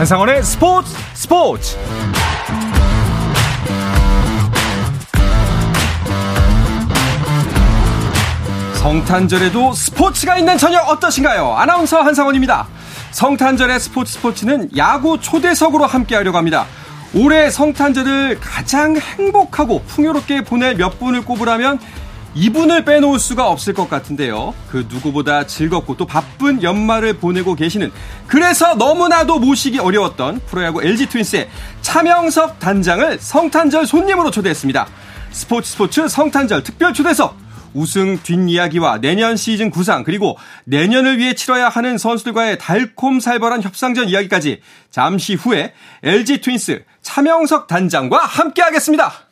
한상원의 스포츠 스포츠 성탄절에도 스포츠가 있는 저녁 어떠신가요? 아나운서 한상원입니다. 성탄절의 스포츠 스포츠는 야구 초대석으로 함께하려고 합니다. 올해 성탄절을 가장 행복하고 풍요롭게 보낼 몇 분을 꼽으라면 이분을 빼놓을 수가 없을 것 같은데요. 그 누구보다 즐겁고 또 바쁜 연말을 보내고 계시는 그래서 너무나도 모시기 어려웠던 프로야구 LG 트윈스의 차명석 단장을 성탄절 손님으로 초대했습니다. 스포츠 스포츠 성탄절 특별 초대석 우승 뒷이야기와 내년 시즌 구상 그리고 내년을 위해 치러야 하는 선수들과의 달콤살벌한 협상전 이야기까지 잠시 후에 LG 트윈스 차명석 단장과 함께하겠습니다.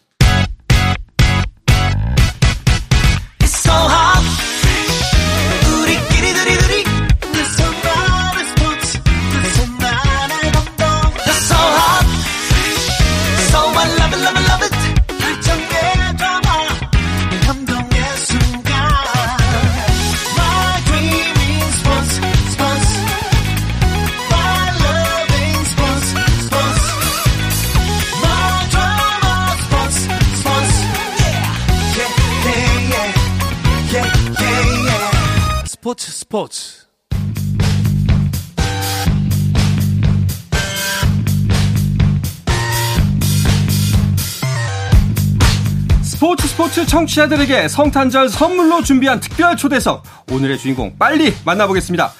스포츠 스포츠 스포츠 청취자들에게 성탄절 선물로 준비한 특별 초대석 오늘의 주인공 빨리 만나보겠습니다.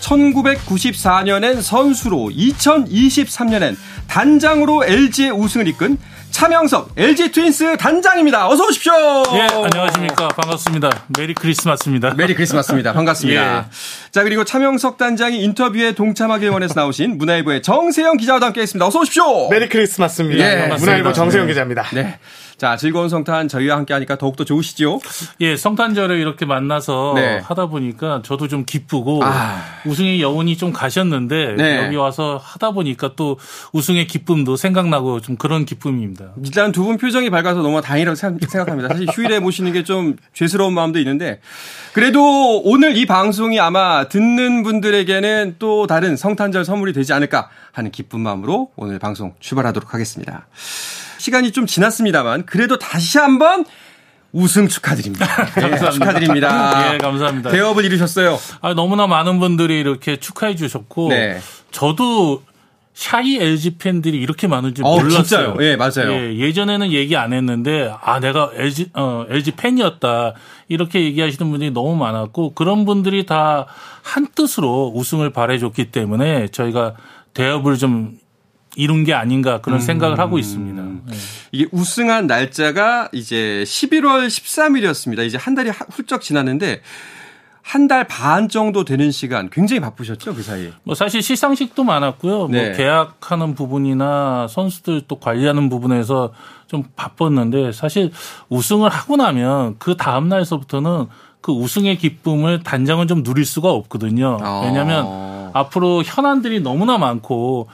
1994년엔 선수로 2023년엔 단장으로 LG의 우승을 이끈 차명석 LG 트윈스 단장입니다. 어서 오십시오. 예, 안녕하십니까. 반갑습니다. Merry Christmas입니다. Merry Christmas입니다. 반갑습니다. 예. 자, 그리고 차명석 단장이 인터뷰에 동참하기 원해서 나오신 문화일보의 정세영 기자와 함께 했습니다. 어서 오십시오. Merry Christmas입니다. 예. 문화일보 정세영 네. 기자입니다. 네. 자, 즐거운 성탄 저희와 함께 하니까 더욱더 좋으시죠? 예, 성탄절에 이렇게 만나서 네. 하다 보니까 저도 좀 기쁘고 아... 우승의 여운이 좀 가셨는데 네. 여기 와서 하다 보니까 또 우승의 기쁨도 생각나고 좀 그런 기쁨입니다. 일단 두 분 표정이 밝아서 너무 다행이라고 생각합니다. 사실 휴일에 모시는 게 좀 죄스러운 마음도 있는데 그래도 오늘 이 방송이 아마 듣는 분들에게는 또 다른 성탄절 선물이 되지 않을까 하는 기쁜 마음으로 오늘 방송 출발하도록 하겠습니다. 시간이 좀 지났습니다만 그래도 다시 한번 우승 축하드립니다. 네, 축하드립니다. 예, 감사합니다. 대업을 이루셨어요. 아, 너무나 많은 분들이 이렇게 축하해 주셨고 네. 저도 샤이 LG 팬들이 이렇게 많은 줄 어, 몰랐어요. 진짜요? 예, 맞아요. 예, 예전에는 얘기 안 했는데 아, 내가 LG 어, LG 팬이었다. 이렇게 얘기하시는 분들이 너무 많았고 그런 분들이 다 한 뜻으로 우승을 바래 줬기 때문에 저희가 대업을 좀 이룬 게 아닌가 그런 음. 생각을 하고 있습니다. 네. 이게 우승한 날짜가 이제 11월 13일이었습니다. 이제 한 달이 훌쩍 지났는데 한 달 반 정도 되는 시간 굉장히 바쁘셨죠 그 사이에. 뭐 사실 시상식도 많았고요. 뭐 네. 뭐 계약하는 부분이나 선수들 또 관리하는 부분에서 좀 바빴는데 사실 우승을 하고 나면 그 다음 날서부터는 그 우승의 기쁨을 단장은 좀 누릴 수가 없거든요. 왜냐하면 어. 앞으로 현안들이 너무나 많고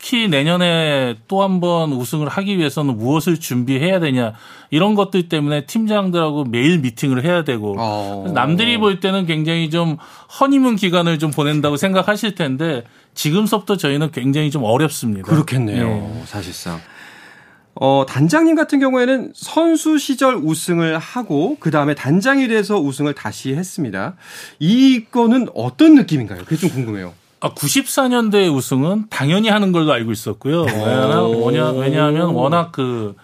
특히 내년에 또 한 번 우승을 하기 위해서는 무엇을 준비해야 되냐 이런 것들 때문에 팀장들하고 매일 미팅을 해야 되고 어. 남들이 볼 때는 굉장히 좀 허니문 기간을 좀 보낸다고 생각하실 텐데 지금서부터 저희는 굉장히 좀 어렵습니다. 그렇겠네요. 네. 사실상. 어, 단장님 같은 경우에는 선수 시절 우승을 하고 그 다음에 단장이 돼서 우승을 다시 했습니다. 이거는 어떤 느낌인가요? 그게 좀 궁금해요. 아, 94년대 우승은 당연히 하는 걸로 알고 있었고요. 왜냐하면, 뭐냐, 왜냐하면 워낙 그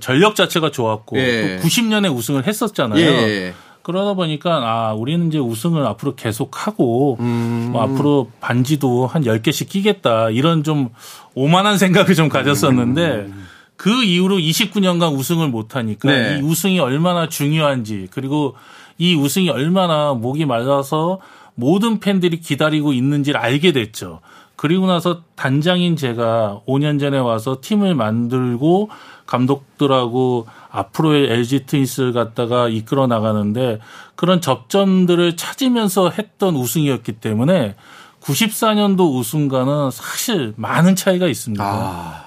전력 자체가 좋았고 예. 또 90년에 우승을 했었잖아요. 예. 그러다 보니까 아 우리는 이제 우승을 앞으로 계속하고 음. 뭐 앞으로 반지도 한 10개씩 끼겠다 이런 좀 오만한 생각을 좀 가졌었는데 음. 그 이후로 29년간 우승을 못 하니까 네. 이 우승이 얼마나 중요한지 그리고 이 우승이 얼마나 목이 말라서 모든 팬들이 기다리고 있는지를 알게 됐죠. 그리고 나서 단장인 제가 5년 전에 와서 팀을 만들고 감독들하고 앞으로의 LG 트윈스를 갖다가 이끌어 나가는데 그런 접점들을 찾으면서 했던 우승이었기 때문에 94년도 우승과는 사실 많은 차이가 있습니다. 아.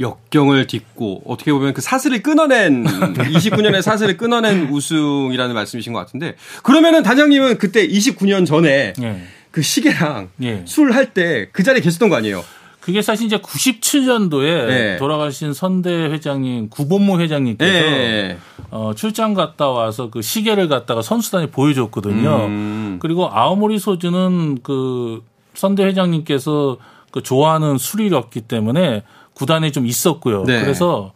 역경을 딛고 어떻게 보면 그 사슬을 끊어낸 29년의 사슬을 끊어낸 우승이라는 말씀이신 것 같은데 그러면은 단장님은 그때 29년 전에 예. 그 시계랑 예. 술할 때 그 자리에 계셨던 거 아니에요? 그게 사실 이제 97년도에 네. 돌아가신 선대 회장님 구본모 회장님께서 네. 어, 출장 갔다 와서 그 시계를 갖다가 선수단에 보여줬거든요. 음. 그리고 아오모리 소주는 그 선대 회장님께서 그 좋아하는 술이었기 때문에 구단에 좀 있었고요. 네. 그래서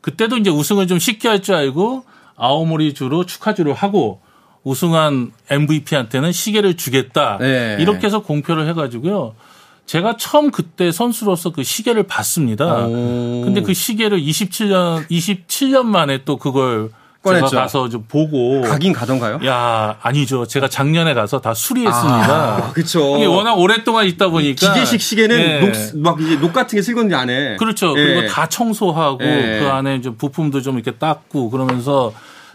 그때도 이제 우승을 좀 쉽게 할 줄 알고 아오모리 주로 축하주를 하고 우승한 MVP한테는 시계를 주겠다. 네. 이렇게 해서 공표를 해가지고요. 제가 처음 그때 선수로서 그 시계를 봤습니다. 오. 근데 그 시계를 27년 27년 만에 또 그걸 꺼냈죠. 제가 가서 좀 보고 가긴 가던가요? 야 아니죠. 제가 작년에 가서 다 수리했습니다. 아, 그렇죠. 이게 워낙 오랫동안 있다 보니까 기계식 시계는 예. 녹, 막 이제 녹 같은 게 슬건지 안에 그렇죠. 예. 그리고 다 청소하고 예. 그 안에 좀 부품도 좀 이렇게 닦고 그러면서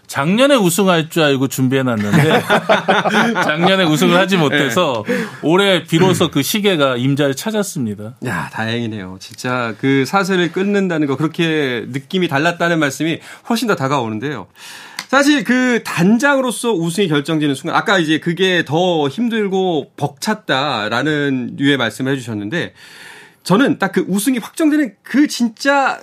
작년에 우승할 줄 알고 준비해놨는데 작년에 우승을 하지 못해서 네. 올해 비로소 그 시계가 임자를 찾았습니다. 야 다행이네요. 진짜 그 사슬을 끊는다는 거 그렇게 느낌이 달랐다는 말씀이 훨씬 더 다가오는데요. 사실 그 단장으로서 우승이 결정되는 순간 아까 이제 그게 더 힘들고 벅찼다라는 류의 말씀을 해주셨는데 저는 딱 그 우승이 확정되는 그 진짜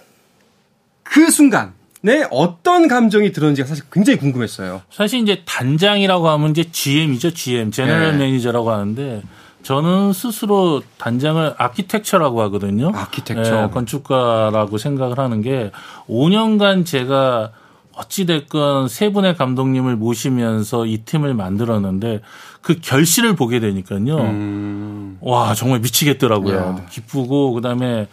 그 순간 네, 어떤 감정이 들었는지가 사실 굉장히 궁금했어요. 사실 이제 단장이라고 하면 이제 GM이죠, GM, general 네. manager라고 하는데 저는 스스로 단장을 아키텍처라고 하거든요. 아키텍처. 네, 건축가라고 생각을 하는 게 5년간 제가 어찌됐건 세 분의 감독님을 모시면서 이 팀을 만들었는데 그 결실을 보게 되니까요. 음. 와, 정말 미치겠더라고요. 야. 기쁘고, 그 다음에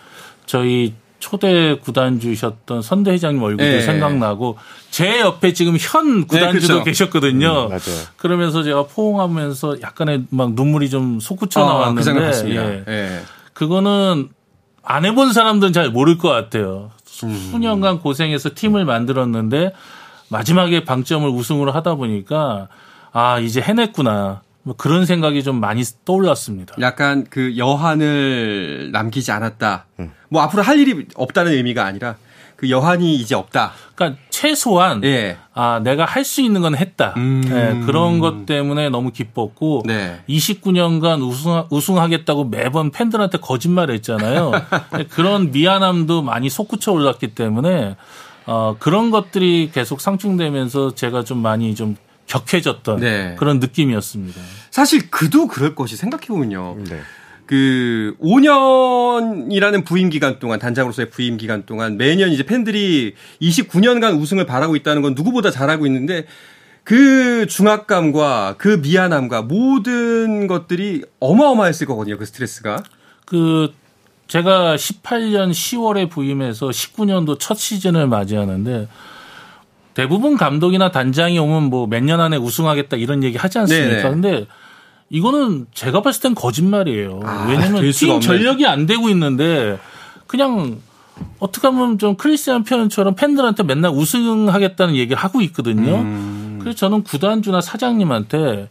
저희 초대 구단주셨던 선대 회장님 얼굴도 네. 생각나고 제 옆에 지금 현 구단주도 네, 그렇죠. 계셨거든요. 음, 그러면서 제가 포옹하면서 약간의 막 눈물이 좀 솟구쳐 아, 나왔는데 그 예. 예. 그거는 안 해본 사람들은 잘 모를 것 같아요. 음. 수년간 고생해서 팀을 만들었는데 마지막에 방점을 우승으로 하다 보니까 아 이제 해냈구나. 뭐 그런 생각이 좀 많이 떠올랐습니다. 약간 그 여한을 남기지 않았다. 음. 뭐 앞으로 할 일이 없다는 의미가 아니라 그 여한이 이제 없다. 그러니까 최소한 예. 아 내가 할 수 있는 건 했다. 음. 네, 그런 것 때문에 너무 기뻤고 네. 29년간 우승 우승하겠다고 매번 팬들한테 거짓말했잖아요. 그런 미안함도 많이 솟구쳐 올랐기 때문에 어, 그런 것들이 계속 상충되면서 제가 좀 많이 좀 격해졌던 네. 그런 느낌이었습니다. 사실 그도 그럴 것이 생각해보면요. 네. 그 5년이라는 부임 기간 동안 단장으로서의 부임 기간 동안 매년 이제 팬들이 29년간 우승을 바라고 있다는 건 누구보다 잘 알고 있는데 그 중압감과 그 미안함과 모든 것들이 어마어마했을 거거든요. 그 스트레스가. 그 제가 18년 10월에 부임해서 19년도 첫 시즌을 맞이하는데 대부분 감독이나 단장이 오면 뭐 몇 년 안에 우승하겠다 이런 얘기 하지 않습니까? 네네. 근데 이거는 제가 봤을 땐 거짓말이에요. 아, 왜냐면 팀 전력이 안 되고 있는데 그냥 어떻게 하면 좀 크리스티안 표현처럼 팬들한테 맨날 우승하겠다는 얘기를 하고 있거든요. 음. 그래서 저는 구단주나 사장님한테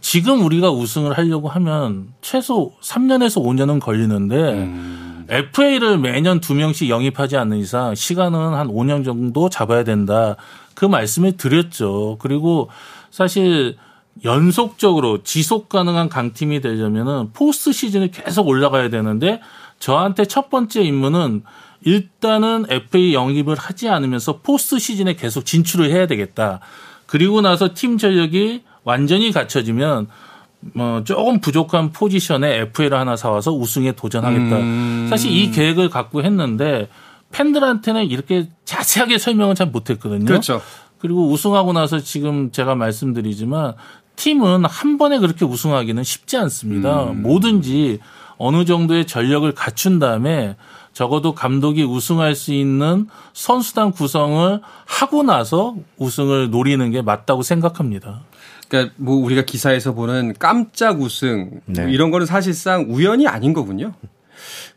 지금 우리가 우승을 하려고 하면 최소 3년에서 5년은 걸리는데 음. FA를 매년 두 명씩 영입하지 않는 이상 시간은 한 5년 정도 잡아야 된다. 그 말씀을 드렸죠. 그리고 사실 연속적으로 지속 가능한 강팀이 되려면은 포스트 시즌을 계속 올라가야 되는데 저한테 첫 번째 임무는 일단은 FA 영입을 하지 않으면서 포스트 시즌에 계속 진출을 해야 되겠다. 그리고 나서 팀 전력이 완전히 갖춰지면 뭐 조금 부족한 포지션에 FA를 하나 사와서 우승에 도전하겠다. 음. 사실 이 계획을 갖고 했는데 팬들한테는 이렇게 자세하게 설명을 잘 못했거든요. 그렇죠. 그리고 우승하고 나서 지금 제가 말씀드리지만 팀은 한 번에 그렇게 우승하기는 쉽지 않습니다. 음. 뭐든지 어느 정도의 전력을 갖춘 다음에 적어도 감독이 우승할 수 있는 선수단 구성을 하고 나서 우승을 노리는 게 맞다고 생각합니다. 그러니까 뭐 우리가 기사에서 보는 깜짝 우승 네. 뭐 이런 거는 사실상 우연이 아닌 거군요.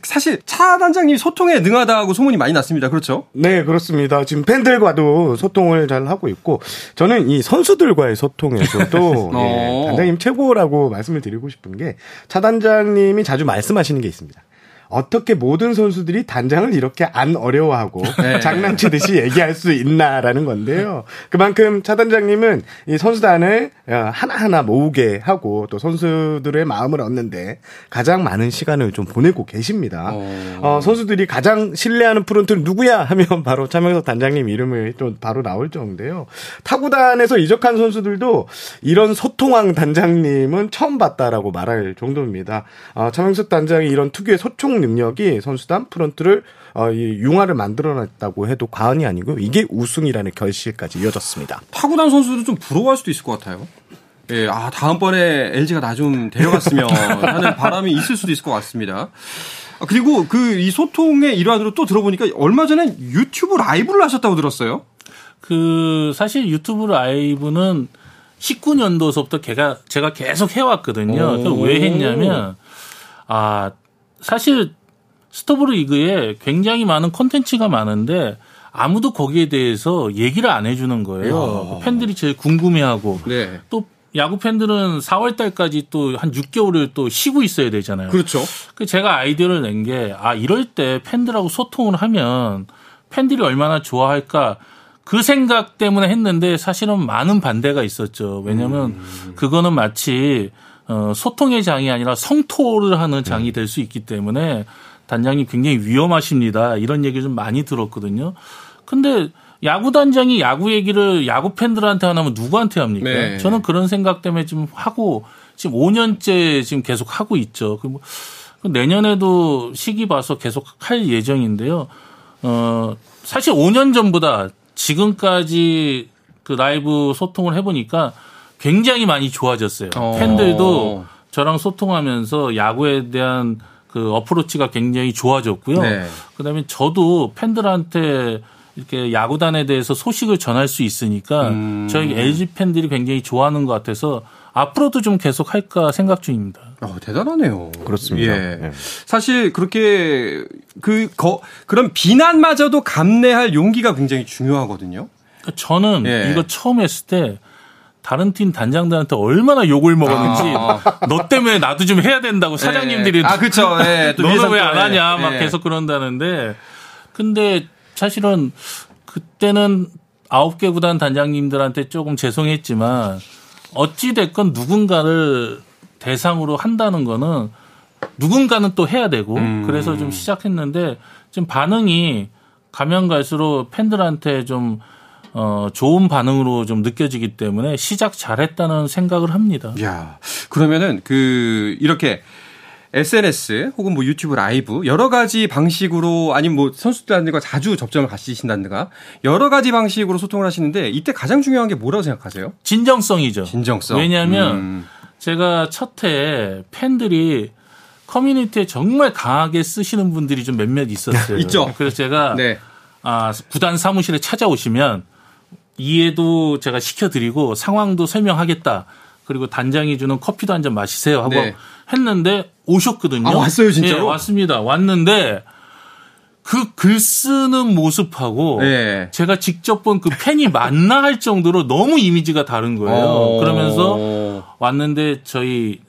사실 차 단장님이 소통에 능하다고 소문이 많이 났습니다. 그렇죠? 네, 그렇습니다. 지금 팬들과도 소통을 잘 하고 있고 저는 이 선수들과의 소통에서도 어. 예, 단장님 최고라고 말씀을 드리고 싶은 게 차 단장님이 자주 말씀하시는 게 있습니다. 어떻게 모든 선수들이 단장을 이렇게 안 어려워하고 네. 장난치듯이 얘기할 수 있나라는 건데요. 그만큼 차 단장님은 이 선수단을 어, 하나하나 모으게 하고 또 선수들의 마음을 얻는데 가장 많은 시간을 좀 보내고 계십니다. 어, 어 선수들이 가장 신뢰하는 프론트는 누구야 하면 바로 차명석 단장님 이름을 좀 바로 나올 정도인데요. 타구단에서 이적한 선수들도 이런 소통왕 단장님은 처음 봤다라고 말할 정도입니다. 어, 차명석 단장이 이런 특유의 소통 능력이 선수단 프런트를 어, 이 융화를 만들어냈다고 해도 과언이 아니고 이게 우승이라는 결실까지 이어졌습니다. 타구단 선수도 좀 부러워할 수도 있을 것 같아요. 예, 아 다음번에 LG가 나 좀 데려갔으면 하는 바람이 있을 수도 있을 것 같습니다. 아, 그리고 그 이 소통의 일환으로 또 들어보니까 얼마 전에 유튜브 라이브를 하셨다고 들었어요. 그 사실 유튜브 라이브는 19년도서부터 걔가 제가 계속 해왔거든요. 왜 했냐면 아 사실 스토브 리그에 굉장히 많은 콘텐츠가 많은데 아무도 거기에 대해서 얘기를 안 해주는 거예요. 팬들이 제일 궁금해하고 네. 또 야구 팬들은 4월 달까지 또 한 6개월을 또 쉬고 있어야 되잖아요. 그렇죠. 그 제가 아이디어를 낸 게 아 이럴 때 팬들하고 소통을 하면 팬들이 얼마나 좋아할까 그 생각 때문에 했는데 사실은 많은 반대가 있었죠. 왜냐하면 음. 그거는 마치 어, 소통의 장이 아니라 성토를 하는 장이 될 수 있기 때문에 단장이 굉장히 위험하십니다. 이런 얘기 좀 많이 들었거든요. 근데 야구 단장이 야구 얘기를 야구 팬들한테 하면 누구한테 합니까? 네. 저는 그런 생각 때문에 좀 하고 지금 5년째 지금 계속 하고 있죠. 그 뭐, 내년에도 시기 봐서 계속 할 예정인데요. 어, 사실 5년 전보다 지금까지 그 라이브 소통을 해보니까 굉장히 많이 좋아졌어요. 어. 팬들도 저랑 소통하면서 야구에 대한 그 어프로치가 굉장히 좋아졌고요. 네. 그다음에 저도 팬들한테 이렇게 야구단에 대해서 소식을 전할 수 있으니까 음. 저희 LG 팬들이 굉장히 좋아하는 것 같아서 앞으로도 좀 계속 할까 생각 중입니다. 어, 대단하네요. 그렇습니다. 예. 네. 사실 그렇게 그 거, 그런 비난마저도 감내할 용기가 굉장히 중요하거든요. 저는 예. 이거 처음 했을 때 다른 팀 단장들한테 얼마나 욕을 먹었는지 아. 너 때문에 나도 좀 해야 된다고 예. 사장님들이 아 그렇죠. 네, 너는 왜 안 하냐 막 네. 계속 그런다는데 근데 사실은 그때는 아홉 개 구단 단장님들한테 조금 죄송했지만 어찌 됐건 누군가를 대상으로 한다는 거는 누군가는 또 해야 되고 음. 그래서 좀 시작했는데 지금 반응이 가면 갈수록 팬들한테 좀 어, 좋은 반응으로 좀 느껴지기 때문에 시작 잘했다는 생각을 합니다. 야, 그러면은 그 이렇게 SNS 혹은 뭐 유튜브 라이브 여러 가지 방식으로 아니면 뭐 선수들과 자주 접점을 가지신다든가 여러 가지 방식으로 소통을 하시는데 이때 가장 중요한 게 뭐라고 생각하세요? 진정성이죠. 진정성. 왜냐하면 음. 제가 첫 해 팬들이 커뮤니티에 정말 강하게 쓰시는 분들이 좀 몇몇 있었어요. 있죠. 그래서 제가 네. 아, 구단 사무실에 찾아오시면 이해도 제가 시켜드리고 상황도 설명하겠다. 그리고 단장이 주는 커피도 한 잔 마시세요 하고 네. 했는데 오셨거든요. 아, 왔어요, 진짜로? 네, 왔습니다. 왔는데 그 글 쓰는 모습하고 네. 제가 직접 본 그 팬이 맞나 할 정도로 너무 이미지가 다른 거예요. 어... 그러면서 왔는데 저희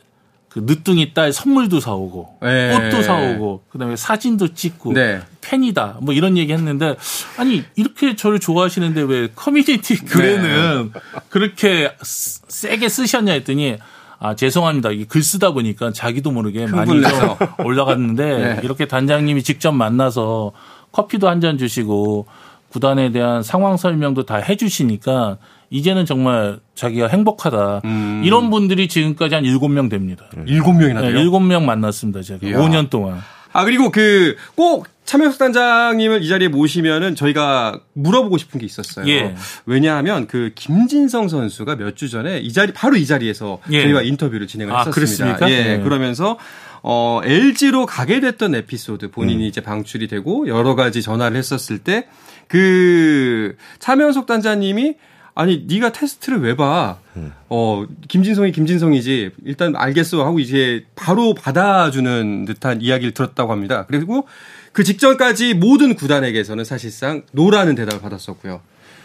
그 늦둥이 딸 선물도 사오고 네. 꽃도 사오고 그다음에 사진도 찍고 네. 팬이다 뭐 이런 얘기 했는데 아니 이렇게 저를 좋아하시는데 왜 커뮤니티 글에는 네. 그렇게 세게 쓰셨냐 했더니 아 죄송합니다 이게 글 쓰다 보니까 자기도 모르게 많이 좀 올라갔는데 네. 이렇게 단장님이 직접 만나서 커피도 한 잔 주시고 구단에 대한 상황 설명도 다 해주시니까 이제는 정말 자기가 행복하다. 음. 이런 분들이 지금까지 한 7명 됩니다. 7명이나 돼요? 네, 7명 만났습니다. 제가 이야. 5년 동안. 아, 그리고 그 꼭 참여석 단장님을 이 자리에 모시면은 저희가 물어보고 싶은 게 있었어요. 예. 왜냐하면 그 김진성 선수가 몇 주 전에 이 자리 바로 이 자리에서 예. 저희가 인터뷰를 진행을 아, 했었습니다. 그렇습니까? 예. 네. 그러면서 어 LG로 가게 됐던 에피소드 본인이 음. 이제 방출이 되고 여러 가지 전화를 했었을 때 그 참여석 단장님이 아니 네가 테스트를 왜 봐? 음. 어 김진성이 김진성이지 일단 알겠어 하고 이제 바로 받아주는 듯한 이야기를 들었다고 합니다. 그리고 그 직전까지 모든 구단에게서는 사실상 노라는 대답을 받았었고요.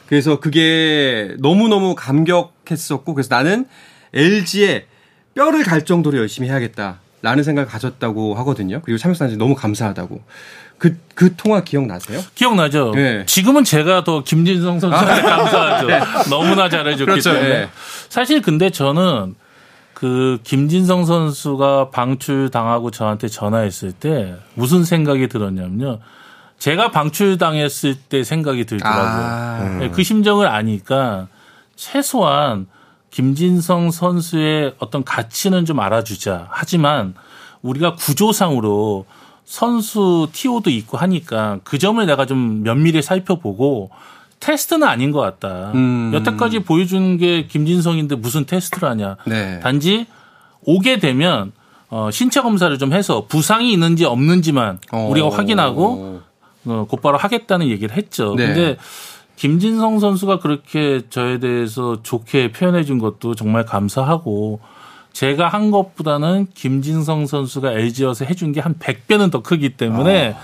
그래서 그게 너무너무 감격했었고 그래서 나는 LG에 뼈를 갈 정도로 열심히 해야겠다. 라는 생각을 가졌다고 하거든요. 그리고 참여사한테 너무 감사하다고. 그, 그 통화 기억나세요? 기억나죠. 네. 지금은 제가 더 김진성 선수한테 아, 감사하죠. 네. 너무나 잘해줬기 그렇죠. 때문에. 네. 사실 근데 저는 그 김진성 선수가 방출당하고 저한테 전화했을 때 무슨 생각이 들었냐면요. 제가 방출당했을 때 생각이 들더라고요. 아. 네, 그 심정을 아니까 최소한 김진성 선수의 어떤 가치는 좀 알아주자. 하지만 우리가 구조상으로 선수 티오도 있고 하니까 그 점을 내가 좀 면밀히 살펴보고 테스트는 아닌 것 같다. 음. 여태까지 보여준 게 김진성인데 무슨 테스트를 하냐. 네. 단지 오게 되면 어, 신체 검사를 좀 해서 부상이 있는지 없는지만 어. 우리가 확인하고 어, 곧바로 하겠다는 얘기를 했죠. 네. 근데 김진성 선수가 그렇게 저에 대해서 좋게 표현해 준 것도 정말 감사하고 제가 한 것보다는 김진성 선수가 LG여서 해준 게 한 100배는 더 크기 때문에 아.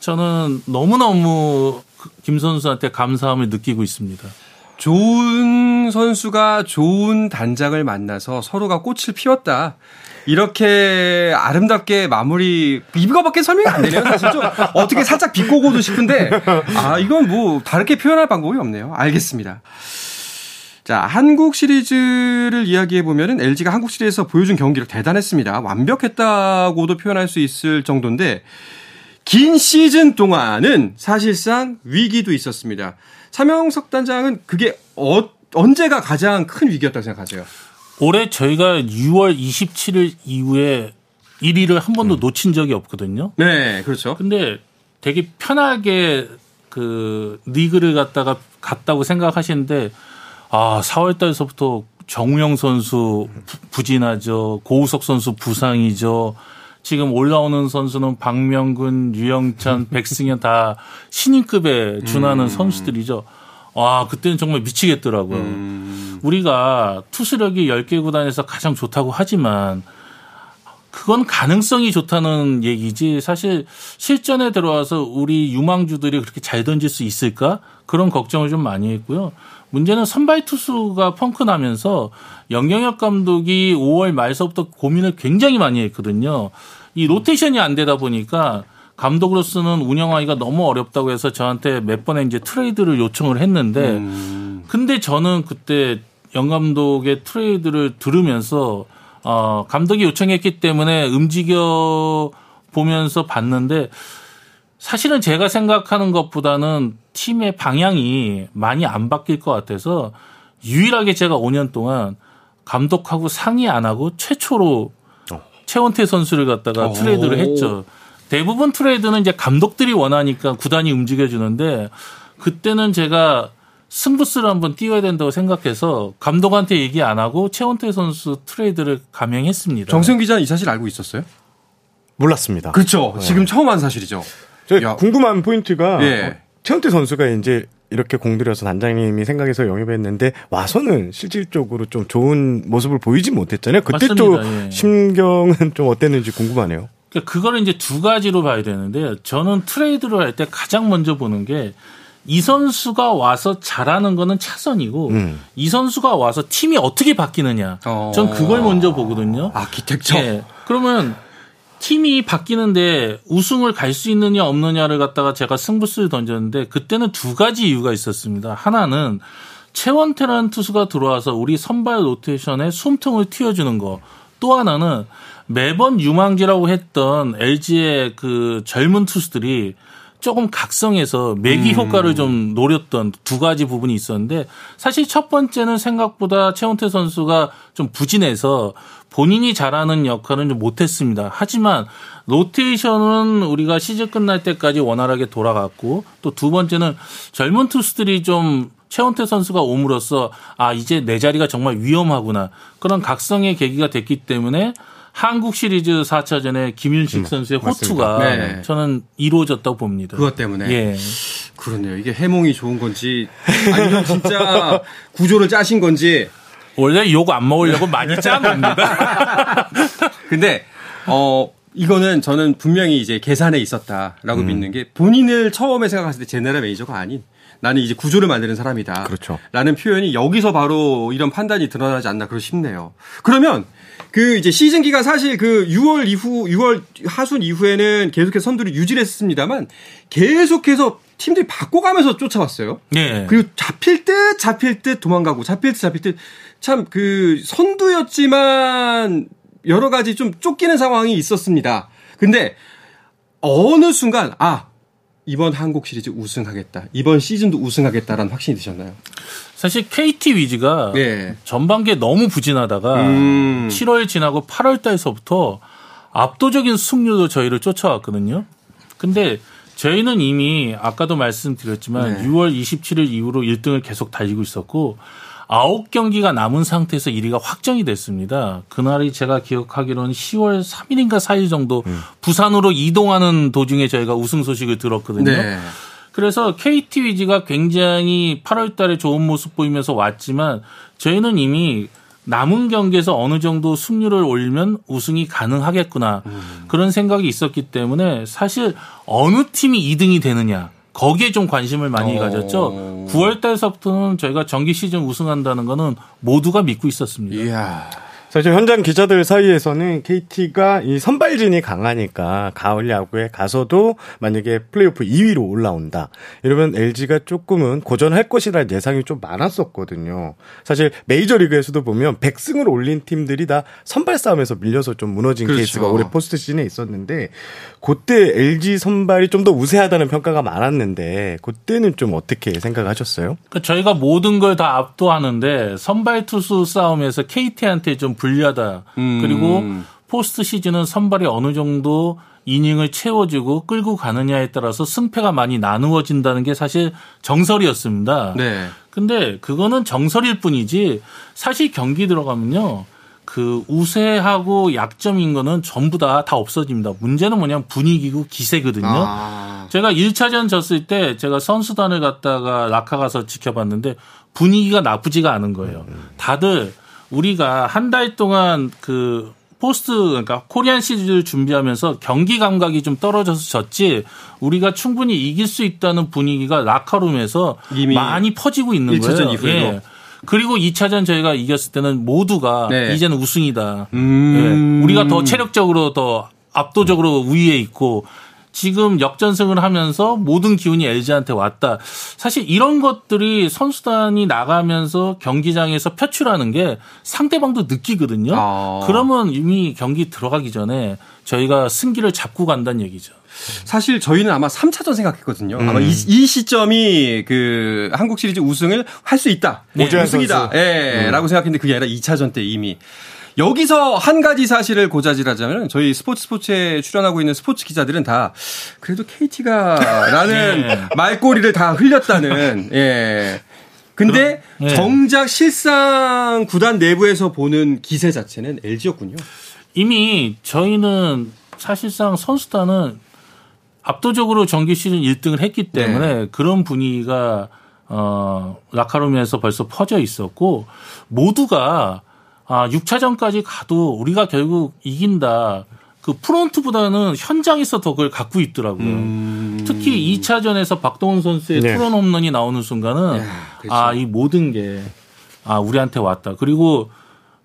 저는 너무너무 그김 선수한테 감사함을 느끼고 있습니다. 좋은 선수가 좋은 단장을 만나서 서로가 꽃을 피웠다. 이렇게 아름답게 마무리 이거밖에 설명이 안 되네요. 사실 좀 어떻게 살짝 비꼬고도 싶은데 아 이건 뭐 다르게 표현할 방법이 없네요. 알겠습니다. 자, 한국 시리즈를 이야기해 보면은 LG가 한국 시리즈에서 보여준 경기를 대단했습니다. 완벽했다고도 표현할 수 있을 정도인데 긴 시즌 동안은 사실상 위기도 있었습니다. 차명석 단장은 그게 어, 언제가 가장 큰 위기였다고 생각하세요? 올해 저희가 6월 27일 이후에 1위를 한 번도 음. 놓친 적이 없거든요. 네, 그렇죠. 근데 되게 편하게 그 리그를 갖다가 갔다고 생각하시는데 아, 4월 달서부터 정우영 선수 부진하죠. 고우석 선수 부상이죠. 지금 올라오는 선수는 박명근, 유영찬, 백승현 다 신인급에 준하는 음. 선수들이죠. 와, 그때는 정말 미치겠더라고요. 음. 우리가 투수력이 10개 구단에서 가장 좋다고 하지만 그건 가능성이 좋다는 얘기지 사실 실전에 들어와서 우리 유망주들이 그렇게 잘 던질 수 있을까? 그런 걱정을 좀 많이 했고요. 문제는 선발 투수가 펑크 나면서 영경혁 감독이 5월 말서부터 고민을 굉장히 많이 했거든요. 이 로테이션이 안 되다 보니까 감독으로서는 운영하기가 너무 어렵다고 해서 저한테 몇 번의 이제 트레이드를 요청을 했는데 음. 근데 저는 그때 염 감독의 트레이드를 들으면서 어 감독이 요청했기 때문에 움직여 보면서 봤는데 사실은 제가 생각하는 것보다는 팀의 방향이 많이 안 바뀔 것 같아서 유일하게 제가 5년 동안 감독하고 상의 안 하고 최초로 어. 최원태 선수를 갖다가 오. 트레이드를 했죠. 대부분 트레이드는 이제 감독들이 원하니까 구단이 움직여주는데 그때는 제가 승부수를 한번 띄워야 된다고 생각해서 감독한테 얘기 안 하고 최원태 선수 트레이드를 감행했습니다. 정세영 기자는 이 사실 알고 있었어요? 몰랐습니다. 그렇죠. 네. 지금 처음 한 사실이죠. 궁금한 포인트가 예. 최원태 선수가 이제 이렇게 공들여서 단장님이 생각해서 영입했는데 와서는 실질적으로 좀 좋은 모습을 보이지 못했잖아요. 그때 또 예. 심경은 좀 어땠는지 궁금하네요. 그러니까 그거를 이제 두 가지로 봐야 되는데 저는 트레이드를 할 때 가장 먼저 보는 게 이 선수가 와서 잘하는 거는 차선이고 음. 이 선수가 와서 팀이 어떻게 바뀌느냐. 어. 전 그걸 먼저 보거든요. 아기텍처. 네. 그러면 팀이 바뀌는데 우승을 갈 수 있느냐 없느냐를 갖다가 제가 승부수를 던졌는데 그때는 두 가지 이유가 있었습니다. 하나는 최원태라는 투수가 들어와서 우리 선발 로테이션에 숨통을 틔워주는 거. 또 하나는 매번 유망주라고 했던 LG의 그 젊은 투수들이 조금 각성해서 매기 음. 효과를 좀 노렸던 두 가지 부분이 있었는데 사실 첫 번째는 생각보다 최원태 선수가 좀 부진해서 본인이 잘하는 역할은 좀 못했습니다. 하지만 로테이션은 우리가 시즌 끝날 때까지 원활하게 돌아갔고 또 두 번째는 젊은 투수들이 좀 최원태 선수가 옴으로써 아 이제 내 자리가 정말 위험하구나 그런 각성의 계기가 됐기 때문에 한국 시리즈 4차전에 김윤식 음, 선수의 호투가 네. 저는 이루어졌다고 봅니다. 그것 때문에. 예. 그러네요. 이게 해몽이 좋은 건지 아니면 진짜 구조를 짜신 건지 원래 욕 안 먹으려고 많이 짠 겁니다. 근데 어 이거는 저는 분명히 이제 계산에 있었다라고 음. 믿는 게 본인을 처음에 생각했을 때 general manager가 아닌 나는 이제 구조를 만드는 사람이다. 그렇죠. 라는 표현이 여기서 바로 이런 판단이 드러나지 않나 그러 싶네요. 그러면 그 이제 시즌 기간 사실 그 6월 이후 6월 하순 이후에는 계속해서 선두를 유지를 했습니다만 계속해서 팀들이 바꿔가면서 쫓아왔어요. 네. 그리고 잡힐 듯 잡힐 듯 도망가고 잡힐 듯 잡힐 듯 참 그 선두였지만 여러 가지 좀 쫓기는 상황이 있었습니다. 근데 어느 순간 아 이번 한국 시리즈 우승하겠다. 이번 시즌도 우승하겠다라는 확신이 드셨나요? 사실 KT 위즈가 네. 전반기에 너무 부진하다가 음. 7월 지나고 8월 달서부터 압도적인 승률로 저희를 쫓아왔거든요. 근데 저희는 이미 아까도 말씀드렸지만 네. 6월 27일 이후로 1등을 계속 달리고 있었고 9경기가 남은 상태에서 1위가 확정이 됐습니다. 그날이 제가 기억하기로는 10월 3일인가 4일 정도 음. 부산으로 이동하는 도중에 저희가 우승 소식을 들었거든요. 네. 그래서 KT 위즈가 굉장히 8월 달에 좋은 모습 보이면서 왔지만 저희는 이미 남은 경기에서 어느 정도 승률을 올리면 우승이 가능하겠구나. 음. 그런 생각이 있었기 때문에 사실 어느 팀이 2등이 되느냐. 거기에 좀 관심을 많이 어. 가졌죠. 9월 달서부터는 저희가 정기 시즌 우승한다는 거는 모두가 믿고 있었습니다. 이야. 사실 현장 기자들 사이에서는 KT가 이 선발진이 강하니까 가을 야구에 가서도 만약에 플레이오프 2위로 올라온다. 이러면 LG가 조금은 고전할 것이라는 예상이 좀 많았었거든요. 사실 메이저리그에서도 보면 100승을 올린 팀들이 다 선발 싸움에서 밀려서 좀 무너진 그렇죠. 케이스가 올해 포스트 시즌에 있었는데 그때 LG 선발이 좀 더 우세하다는 평가가 많았는데 그때는 좀 어떻게 생각하셨어요? 그러니까 저희가 모든 걸 다 압도하는데 선발 투수 싸움에서 KT한테 좀 불리하다. 음. 그리고 포스트 시즌은 선발이 어느 정도 이닝을 채워주고 끌고 가느냐에 따라서 승패가 많이 나누어진다는 게 사실 정설이었습니다. 네. 근데 그거는 정설일 뿐이지 사실 경기 들어가면요. 그 우세하고 약점인 거는 전부 다, 다 없어집니다. 문제는 뭐냐면 분위기고 기세거든요. 아. 제가 1차전 졌을 때 제가 선수단을 갔다가 라카 가서 지켜봤는데 분위기가 나쁘지가 않은 거예요. 다들 우리가 한 달 동안 그 포스트 그러니까 코리안 시리즈를 준비하면서 경기 감각이 좀 떨어져서 졌지 우리가 충분히 이길 수 있다는 분위기가 라카룸에서 많이 퍼지고 있는 거예요. 이후에도. 예. 그리고 2차전 저희가 이겼을 때는 모두가 네. 이제는 우승이다. 음. 예. 우리가 더 체력적으로 더 압도적으로 우위에 있고 지금 역전승을 하면서 모든 기운이 LG한테 왔다. 사실 이런 것들이 선수단이 나가면서 경기장에서 표출하는 게 상대방도 느끼거든요. 아. 그러면 이미 경기 들어가기 전에 저희가 승기를 잡고 간다는 얘기죠. 사실 저희는 아마 3차전 생각했거든요. 음. 아마 이, 이, 시점이 그 한국 시리즈 우승을 할 수 있다. 네. 우승이다. 예. 음. 라고 생각했는데 그게 아니라 2차전 때 이미 여기서 한 가지 사실을 고자질하자면 저희 스포츠 스포츠에 출연하고 있는 스포츠 기자들은 다 그래도 KT가 라는 네. 말꼬리를 다 흘렸다는 예. 근데 네. 정작 실상 구단 내부에서 보는 기세 자체는 LG였군요. 이미 저희는 사실상 선수단은 압도적으로 정규 시즌 1등을 했기 때문에 네. 그런 분위기가 어 라카로미에서 벌써 퍼져 있었고 모두가 아 6차전까지 가도 우리가 결국 이긴다. 그 프론트보다는 현장에서 더 그걸 갖고 있더라고요. 음. 특히 2차전에서 박동원 선수의 네. 투런 홈런이 나오는 순간은 네, 그렇죠. 아 이 모든 게 아 우리한테 왔다. 그리고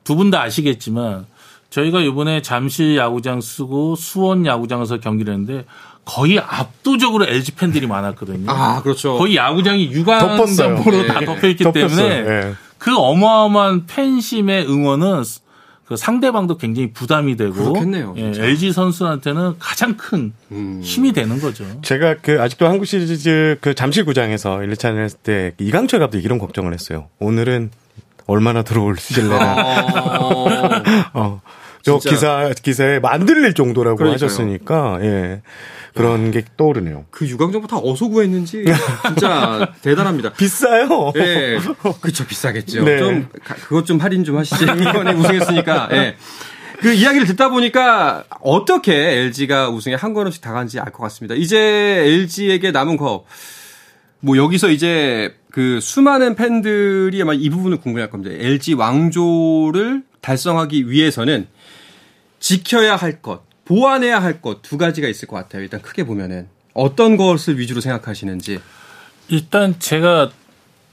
두 분 다 아시겠지만 저희가 이번에 잠실 야구장 쓰고 수원 야구장에서 경기를 했는데 거의 압도적으로 LG 팬들이 많았거든요. 아, 그렇죠. 거의 야구장이 유광장으로 네. 다 덮여 있기 때문에 네. 그 어마어마한 팬심의 응원은 그 상대방도 굉장히 부담이 되고 그렇겠네요, 예, LG 선수한테는 가장 큰 음. 힘이 되는 거죠. 제가 그 아직도 한국 시리즈 그 잠실구장에서 1차전 했을 때 이강철 감독이 이런 걱정을 했어요. 오늘은 얼마나 들어올실래나. 어. 어. 저 기사 기사에 만들릴 정도라고 그러니까요. 하셨으니까 예. 그런 게 떠오르네요. 그 유광정보 다 어디서 구했는지 진짜 대단합니다. 비싸요. 네, 그렇죠 비싸겠죠. 네. 좀 그것 좀 할인 좀 하시죠. 이번에 우승했으니까. 예. 네. 그 이야기를 듣다 보니까 어떻게 LG가 우승에 한 걸음씩 다가는지 알 것 같습니다. 이제 LG에게 남은 거, 뭐 여기서 이제 그 수많은 팬들이 아마 이 부분을 궁금해할 겁니다. LG 왕조를 달성하기 위해서는 지켜야 할 것, 보완해야 할 것 두 가지가 있을 것 같아요. 일단 크게 보면은 어떤 것을 위주로 생각하시는지. 일단 제가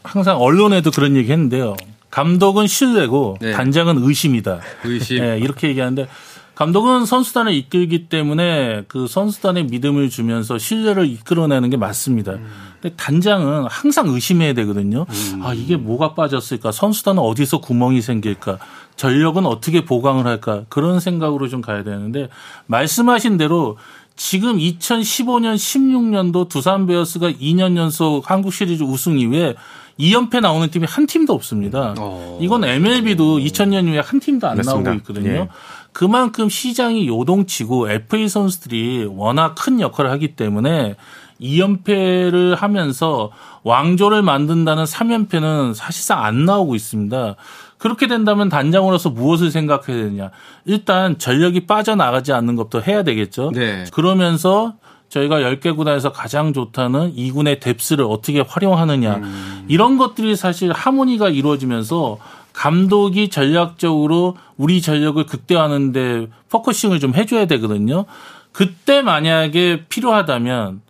항상 언론에도 그런 얘기 했는데요. 감독은 신뢰고 네. 단장은 의심이다. 의심. 네, 이렇게 얘기하는데 감독은 선수단을 이끌기 때문에 그 선수단의 믿음을 주면서 신뢰를 이끌어내는 게 맞습니다. 음. 근데 단장은 항상 의심해야 되거든요. 음. 아, 이게 뭐가 빠졌을까? 선수단은 어디서 구멍이 생길까? 전력은 어떻게 보강을 할까? 그런 생각으로 좀 가야 되는데 말씀하신 대로 지금 2015년 16년도 두산 베어스가 2년 연속 한국 시리즈 우승 이후에 2연패 나오는 팀이 한 팀도 없습니다. 어. 이건 MLB도 2000년 이후에 한 팀도 안 맞습니다. 나오고 있거든요. 예. 그만큼 시장이 요동치고 FA 선수들이 워낙 큰 역할을 하기 때문에 2연패를 하면서 왕조를 만든다는 3연패는 사실상 안 나오고 있습니다. 그렇게 된다면 단장으로서 무엇을 생각해야 되느냐. 일단 전력이 빠져나가지 않는 것도 해야 되겠죠. 네. 그러면서 저희가 10개 구단에서 가장 좋다는 2군의 depth를 어떻게 활용하느냐. 음. 이런 것들이 사실 하모니가 이루어지면서 감독이 전략적으로 우리 전력을 극대화하는데 focusing을 좀 해줘야 되거든요. 그때 만약에 필요하다면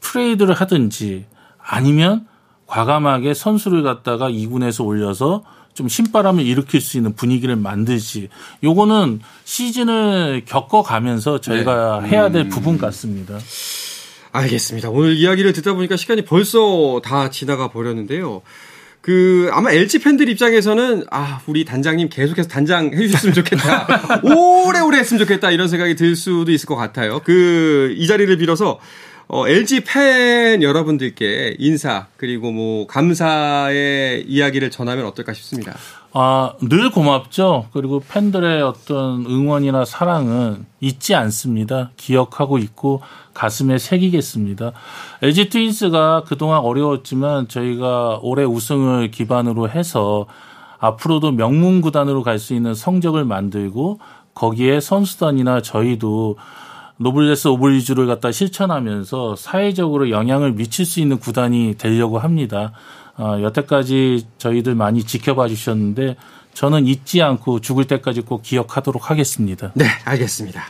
트레이드를 하든지 아니면 과감하게 선수를 갖다가 2군에서 올려서 좀 신바람을 일으킬 수 있는 분위기를 만들지. 요거는 시즌을 겪어가면서 저희가 네. 해야 될 음. 부분 같습니다. 알겠습니다. 오늘 이야기를 듣다 보니까 시간이 벌써 다 지나가 버렸는데요. 그 아마 LG 팬들 입장에서는 아 우리 단장님 계속해서 단장 해주셨으면 좋겠다 오래오래 했으면 좋겠다 이런 생각이 들 수도 있을 것 같아요. 그 이 자리를 빌어서 어, LG 팬 여러분들께 인사 그리고 뭐 감사의 이야기를 전하면 어떨까 싶습니다. 아, 늘 고맙죠. 그리고 팬들의 어떤 응원이나 사랑은 잊지 않습니다. 기억하고 있고 가슴에 새기겠습니다. LG 트윈스가 그동안 어려웠지만 저희가 올해 우승을 기반으로 해서 앞으로도 명문 구단으로 갈 수 있는 성적을 만들고 거기에 선수단이나 저희도 노블레스 오블리주를 갖다 실천하면서 사회적으로 영향을 미칠 수 있는 구단이 되려고 합니다. 어, 여태까지 저희들 많이 지켜봐 주셨는데 저는 잊지 않고 죽을 때까지 꼭 기억하도록 하겠습니다. 네, 알겠습니다.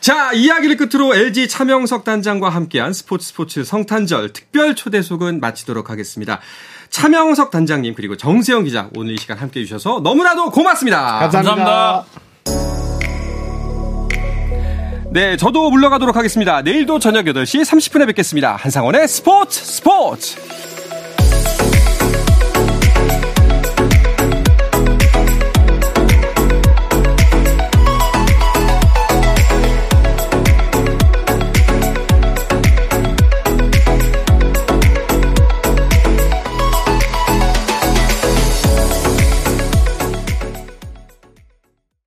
자, 이야기를 끝으로 LG 차명석 단장과 함께한 스포츠 스포츠 성탄절 특별 초대속은 마치도록 하겠습니다. 차명석 단장님 그리고 정세영 기자 오늘 이 시간 함께 해 주셔서 너무나도 고맙습니다. 감사합니다. 감사합니다. 네, 저도 물러가도록 하겠습니다. 내일도 저녁 8시 30분에 뵙겠습니다. 한상원의 스포츠 스포츠!